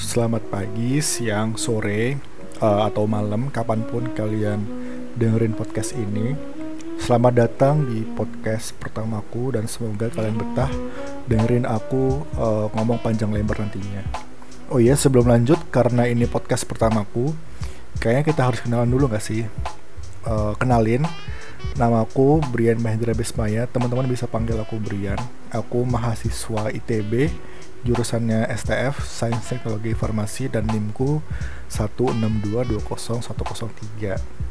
selamat pagi, siang, sore, uh, atau malam, kapan pun kalian dengerin podcast ini. Selamat datang di podcast pertamaku dan semoga kalian betah dengerin aku uh, ngomong panjang lebar nantinya. Oh iya, sebelum lanjut, karena ini podcast pertamaku, kayaknya kita harus kenalan dulu gak sih? Uh, kenalin, nama aku Brian Mahendra Besmaya, teman-teman bisa panggil aku Brian. Aku mahasiswa ITB jurusannya STF Sains Teknologi Informasi dan NIMku 162200103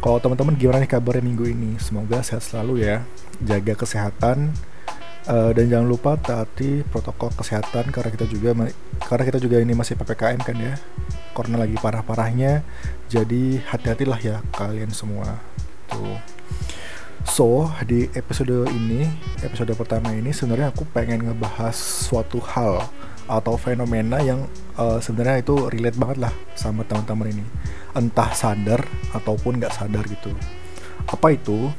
kalau teman-teman gimana nih kabarnya minggu ini? Semoga sehat selalu ya. Jaga kesehatan uh, dan jangan lupa taati protokol kesehatan karena kita juga karena kita juga ini masih ppkm kan ya. Karena lagi parah-parahnya jadi hati-hatilah ya kalian semua. Tuh So, di episode ini, episode pertama ini sebenarnya aku pengen ngebahas suatu hal atau fenomena yang uh, sebenarnya itu relate banget lah sama teman-teman ini. Entah sadar ataupun nggak sadar gitu. Apa itu?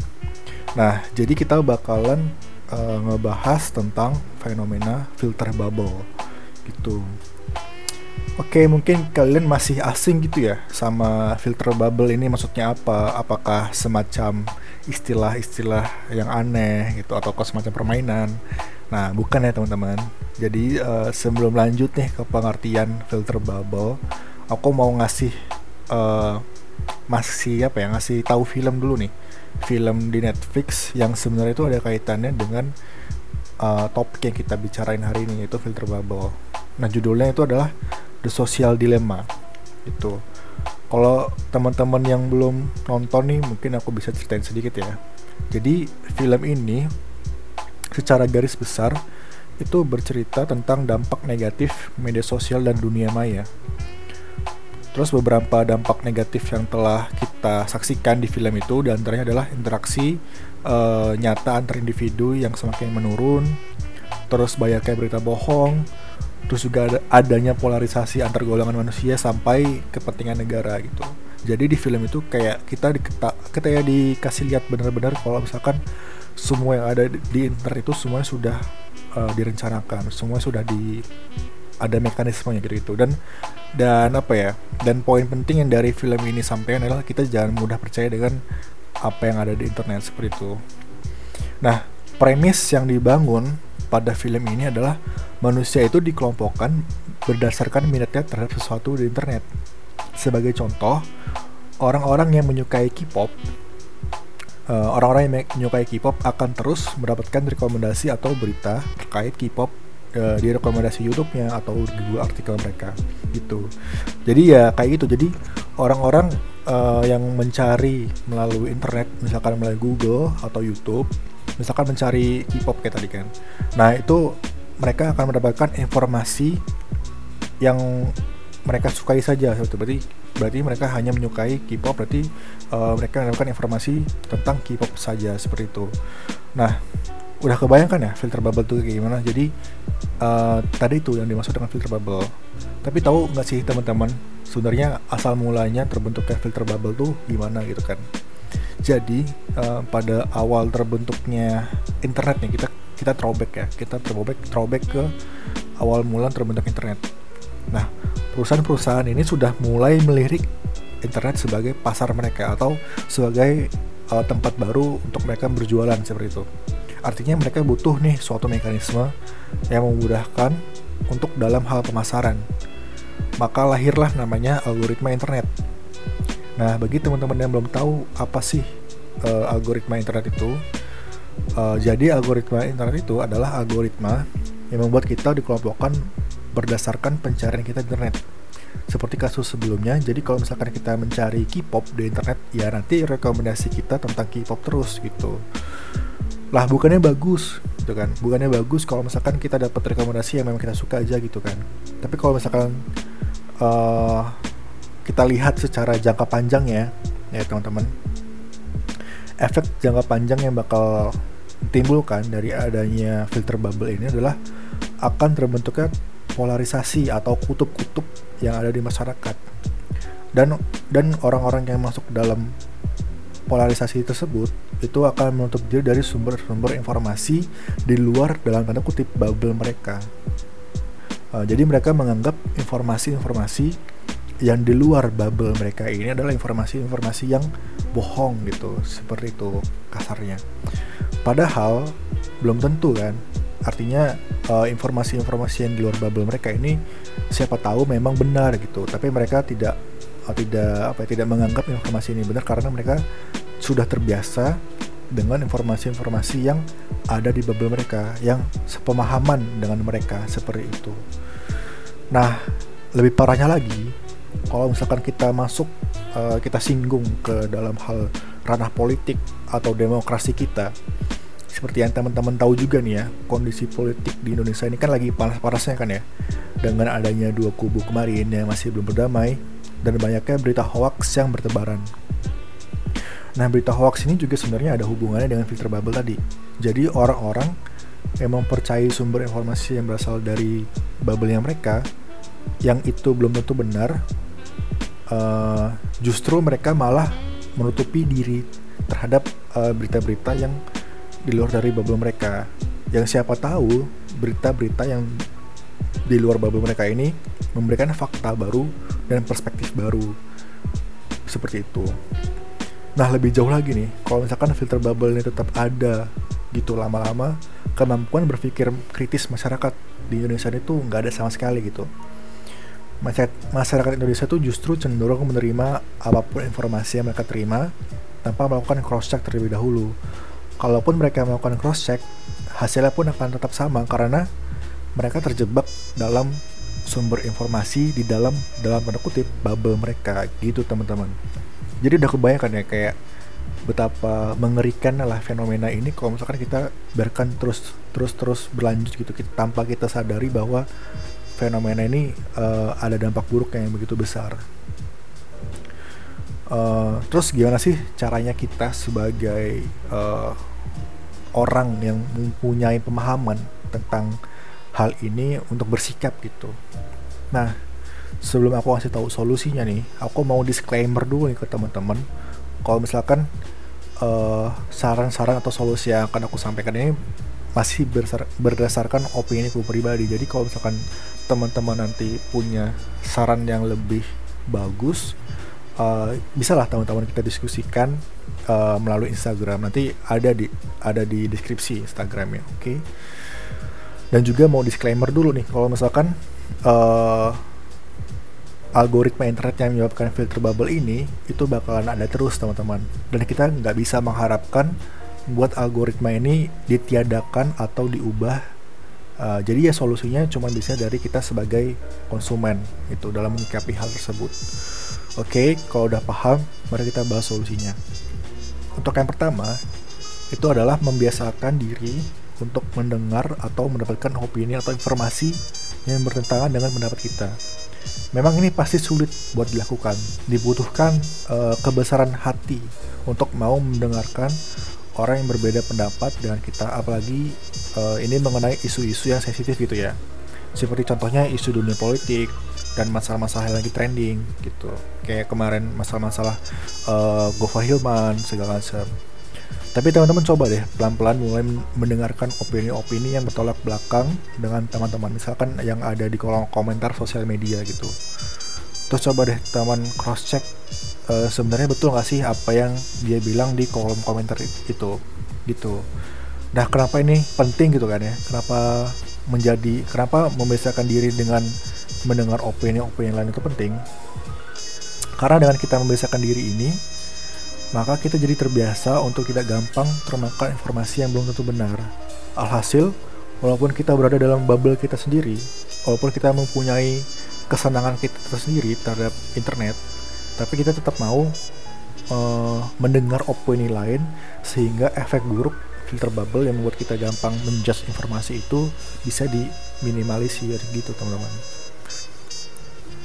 Nah, jadi kita bakalan uh, ngebahas tentang fenomena filter bubble gitu. Oke, mungkin kalian masih asing gitu ya sama filter bubble ini maksudnya apa? Apakah semacam istilah-istilah yang aneh gitu atau semacam permainan. Nah, bukan ya teman-teman. Jadi uh, sebelum lanjut nih ke pengertian filter bubble, aku mau ngasih uh, masih apa ya ngasih tahu film dulu nih. Film di Netflix yang sebenarnya itu ada kaitannya dengan uh, topik yang kita bicarain hari ini yaitu filter bubble. Nah, judulnya itu adalah The Social Dilemma. Itu kalau teman-teman yang belum nonton nih mungkin aku bisa ceritain sedikit ya. Jadi film ini secara garis besar itu bercerita tentang dampak negatif media sosial dan dunia maya. Terus beberapa dampak negatif yang telah kita saksikan di film itu di antaranya adalah interaksi uh, nyata antar individu yang semakin menurun, terus banyaknya berita bohong, terus juga ada adanya polarisasi antar golongan manusia sampai kepentingan negara gitu. Jadi di film itu kayak kita diketa, kita ya dikasih lihat benar-benar kalau misalkan semua yang ada di internet itu semuanya sudah uh, direncanakan semua sudah di ada mekanismenya gitu itu dan dan apa ya dan poin penting yang dari film ini sampai adalah kita jangan mudah percaya dengan apa yang ada di internet seperti itu. Nah premis yang dibangun pada film ini adalah manusia itu dikelompokkan berdasarkan minatnya terhadap sesuatu di internet. Sebagai contoh, orang-orang yang menyukai K-pop, uh, orang-orang yang menyukai K-pop akan terus mendapatkan rekomendasi atau berita terkait K-pop uh, di rekomendasi YouTube-nya atau di Google artikel mereka gitu. Jadi ya kayak gitu. Jadi orang-orang uh, yang mencari melalui internet, misalkan melalui Google atau YouTube misalkan mencari K-pop kayak tadi kan. Nah itu mereka akan mendapatkan informasi yang mereka sukai saja gitu. berarti berarti mereka hanya menyukai K-pop berarti uh, mereka mendapatkan informasi tentang K-pop saja seperti itu. Nah udah kebayangkan ya filter bubble tuh kayak gimana? Jadi uh, tadi itu yang dimaksud dengan filter bubble tapi tahu nggak sih teman-teman sebenarnya asal mulanya terbentuknya filter bubble tuh gimana gitu kan? Jadi uh, pada awal terbentuknya internet nih kita kita throwback ya. Kita throwback throwback ke awal mula terbentuk internet. Nah perusahaan-perusahaan ini sudah mulai melirik internet sebagai pasar mereka atau sebagai uh, tempat baru untuk mereka berjualan seperti itu. Artinya mereka butuh nih suatu mekanisme yang memudahkan untuk dalam hal pemasaran maka lahirlah namanya algoritma internet Nah, bagi teman-teman yang belum tahu apa sih uh, algoritma internet itu, uh, jadi algoritma internet itu adalah algoritma yang membuat kita dikelompokkan berdasarkan pencarian kita di internet. Seperti kasus sebelumnya, jadi kalau misalkan kita mencari K-pop di internet, ya nanti rekomendasi kita tentang K-pop terus gitu. Lah bukannya bagus, gitu kan? Bukannya bagus kalau misalkan kita dapat rekomendasi yang memang kita suka aja gitu kan. Tapi kalau misalkan uh, kita lihat secara jangka panjang ya ya teman-teman. Efek jangka panjang yang bakal timbulkan dari adanya filter bubble ini adalah akan terbentuknya polarisasi atau kutub-kutub yang ada di masyarakat. Dan dan orang-orang yang masuk dalam polarisasi tersebut itu akan menutup diri dari sumber-sumber informasi di luar dalam tanda kutip bubble mereka Uh, jadi mereka menganggap informasi-informasi yang di luar bubble mereka ini adalah informasi-informasi yang bohong gitu, seperti itu kasarnya. Padahal belum tentu kan. Artinya uh, informasi-informasi yang di luar bubble mereka ini siapa tahu memang benar gitu, tapi mereka tidak uh, tidak apa ya, tidak menganggap informasi ini benar karena mereka sudah terbiasa dengan informasi-informasi yang ada di bubble mereka yang sepemahaman dengan mereka seperti itu. Nah, lebih parahnya lagi, kalau misalkan kita masuk uh, kita singgung ke dalam hal ranah politik atau demokrasi kita seperti yang teman-teman tahu juga nih ya kondisi politik di Indonesia ini kan lagi panas-panasnya kan ya dengan adanya dua kubu kemarin yang masih belum berdamai dan banyaknya berita hoax yang bertebaran nah berita hoax ini juga sebenarnya ada hubungannya dengan filter bubble tadi. Jadi orang-orang yang mempercayai sumber informasi yang berasal dari bubble yang mereka yang itu belum tentu benar uh, justru mereka malah menutupi diri terhadap eh, berita-berita uh, yang di luar dari bubble mereka. Yang siapa tahu berita-berita yang di luar bubble mereka ini memberikan fakta baru dan perspektif baru. Seperti itu nah lebih jauh lagi nih kalau misalkan filter bubble ini tetap ada gitu lama-lama kemampuan berpikir kritis masyarakat di Indonesia itu nggak ada sama sekali gitu masyarakat Indonesia tuh justru cenderung menerima apa pun informasi yang mereka terima tanpa melakukan cross check terlebih dahulu. Kalaupun mereka melakukan cross check, hasilnya pun akan tetap sama karena mereka terjebak dalam sumber informasi di dalam dalam tanda kutip bubble mereka gitu teman-teman. Jadi udah kebayangkan ya kayak betapa mengerikan lah fenomena ini kalau misalkan kita biarkan terus terus terus berlanjut gitu kita, tanpa kita sadari bahwa fenomena ini uh, ada dampak buruk yang begitu besar. Uh, terus gimana sih caranya kita sebagai uh, orang yang mempunyai pemahaman tentang hal ini untuk bersikap gitu. Nah, sebelum aku kasih tahu solusinya nih, aku mau disclaimer dulu nih ke teman-teman. Kalau misalkan saran-saran uh, atau solusi yang akan aku sampaikan ini masih berdasarkan opini aku pribadi. Jadi kalau misalkan teman-teman nanti punya saran yang lebih bagus uh, bisa lah teman-teman kita diskusikan uh, melalui Instagram nanti ada di ada di deskripsi Instagramnya oke okay? dan juga mau disclaimer dulu nih kalau misalkan uh, algoritma internet yang menyebabkan filter bubble ini itu bakalan ada terus teman-teman dan kita nggak bisa mengharapkan buat algoritma ini ditiadakan atau diubah Uh, jadi ya solusinya cuma bisa dari kita sebagai konsumen itu dalam menyikapi hal tersebut. Oke, okay, kalau udah paham, mari kita bahas solusinya. Untuk yang pertama, itu adalah membiasakan diri untuk mendengar atau mendapatkan opini atau informasi yang bertentangan dengan pendapat kita. Memang ini pasti sulit buat dilakukan. Dibutuhkan uh, kebesaran hati untuk mau mendengarkan orang yang berbeda pendapat dengan kita. Apalagi uh, ini mengenai isu-isu yang sensitif gitu ya. Seperti contohnya isu dunia politik dan masalah-masalah yang lagi trending gitu. Kayak kemarin masalah-masalah uh, Gofar Hilman segala macam tapi teman-teman coba deh pelan-pelan mulai mendengarkan opini-opini yang bertolak belakang dengan teman-teman. Misalkan yang ada di kolom komentar sosial media gitu. Terus coba deh teman cross check uh, sebenarnya betul nggak sih apa yang dia bilang di kolom komentar itu gitu. Nah kenapa ini penting gitu kan ya? Kenapa menjadi kenapa membiasakan diri dengan mendengar opini-opini lain itu penting? Karena dengan kita membiasakan diri ini maka kita jadi terbiasa untuk tidak gampang termakan informasi yang belum tentu benar alhasil walaupun kita berada dalam bubble kita sendiri walaupun kita mempunyai kesenangan kita tersendiri terhadap internet tapi kita tetap mau uh, mendengar opini lain sehingga efek buruk filter bubble yang membuat kita gampang menjudge informasi itu bisa diminimalisir gitu teman-teman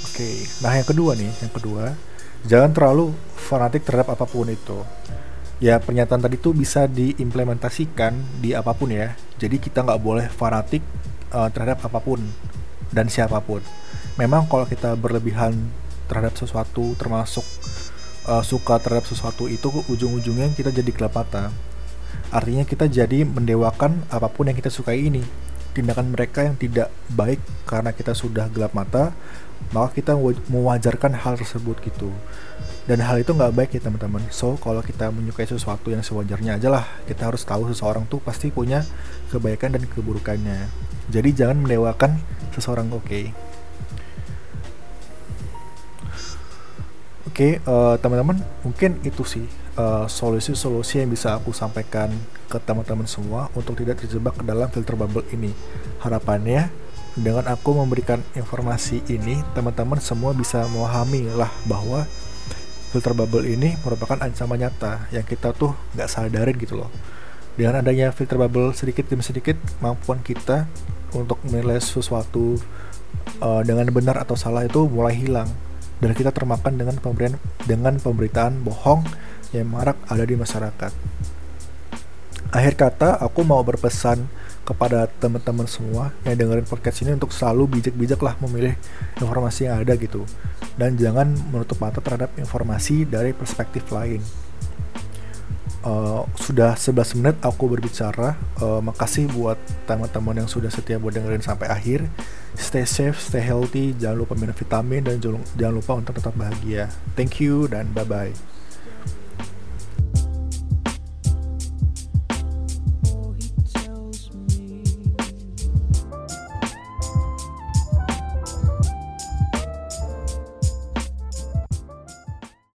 oke okay. nah yang kedua nih yang kedua jangan terlalu fanatik terhadap apa pun itu. Ya pernyataan tadi tuh bisa diimplementasikan di apa pun ya. Jadi kita nggak boleh fanatik uh, terhadap apa pun dan siapa pun. Memang kalau kita berlebihan terhadap sesuatu termasuk uh, suka terhadap sesuatu itu ujung-ujungnya kita jadi gelap artinya kita jadi mendewakan apa pun yang kita sukai ini tindakan mereka yang tidak baik karena kita sudah gelap mata maka kita mewajarkan hal tersebut gitu. Dan hal itu nggak baik ya teman-teman. So kalau kita menyukai sesuatu yang sewajarnya aja lah kita harus tahu seseorang tuh pasti punya kebaikan dan keburukannya. Jadi jangan mendewakan seseorang oke? Okay? oke okay, uh, eh, teman-teman mungkin itu sih solusi-solusi uh, yang bisa aku sampaikan ke teman-teman semua untuk tidak terjebak ke dalam filter bubble ini harapannya dengan aku memberikan informasi ini, teman-teman semua bisa memahami lah bahwa filter bubble ini merupakan ancaman nyata yang kita tuh nggak sadarin gitu loh. Dengan adanya filter bubble sedikit demi sedikit, kemampuan kita untuk menilai sesuatu uh, dengan benar atau salah itu mulai hilang dan kita termakan dengan pemberian dengan pemberitaan bohong yang marak ada di masyarakat. Akhir kata, aku mau berpesan kepada teman-teman semua yang dengerin podcast ini untuk selalu bijak-bijak lah memilih informasi yang ada gitu. Dan jangan menutup mata terhadap informasi dari perspektif lain. Uh, sudah 11 menit aku berbicara. Uh, makasih buat teman-teman yang sudah setia buat dengerin sampai akhir. Stay safe stay healthy. Jangan lupa minum vitamin dan jangan lupa untuk tetap bahagia. Thank you dan bye bye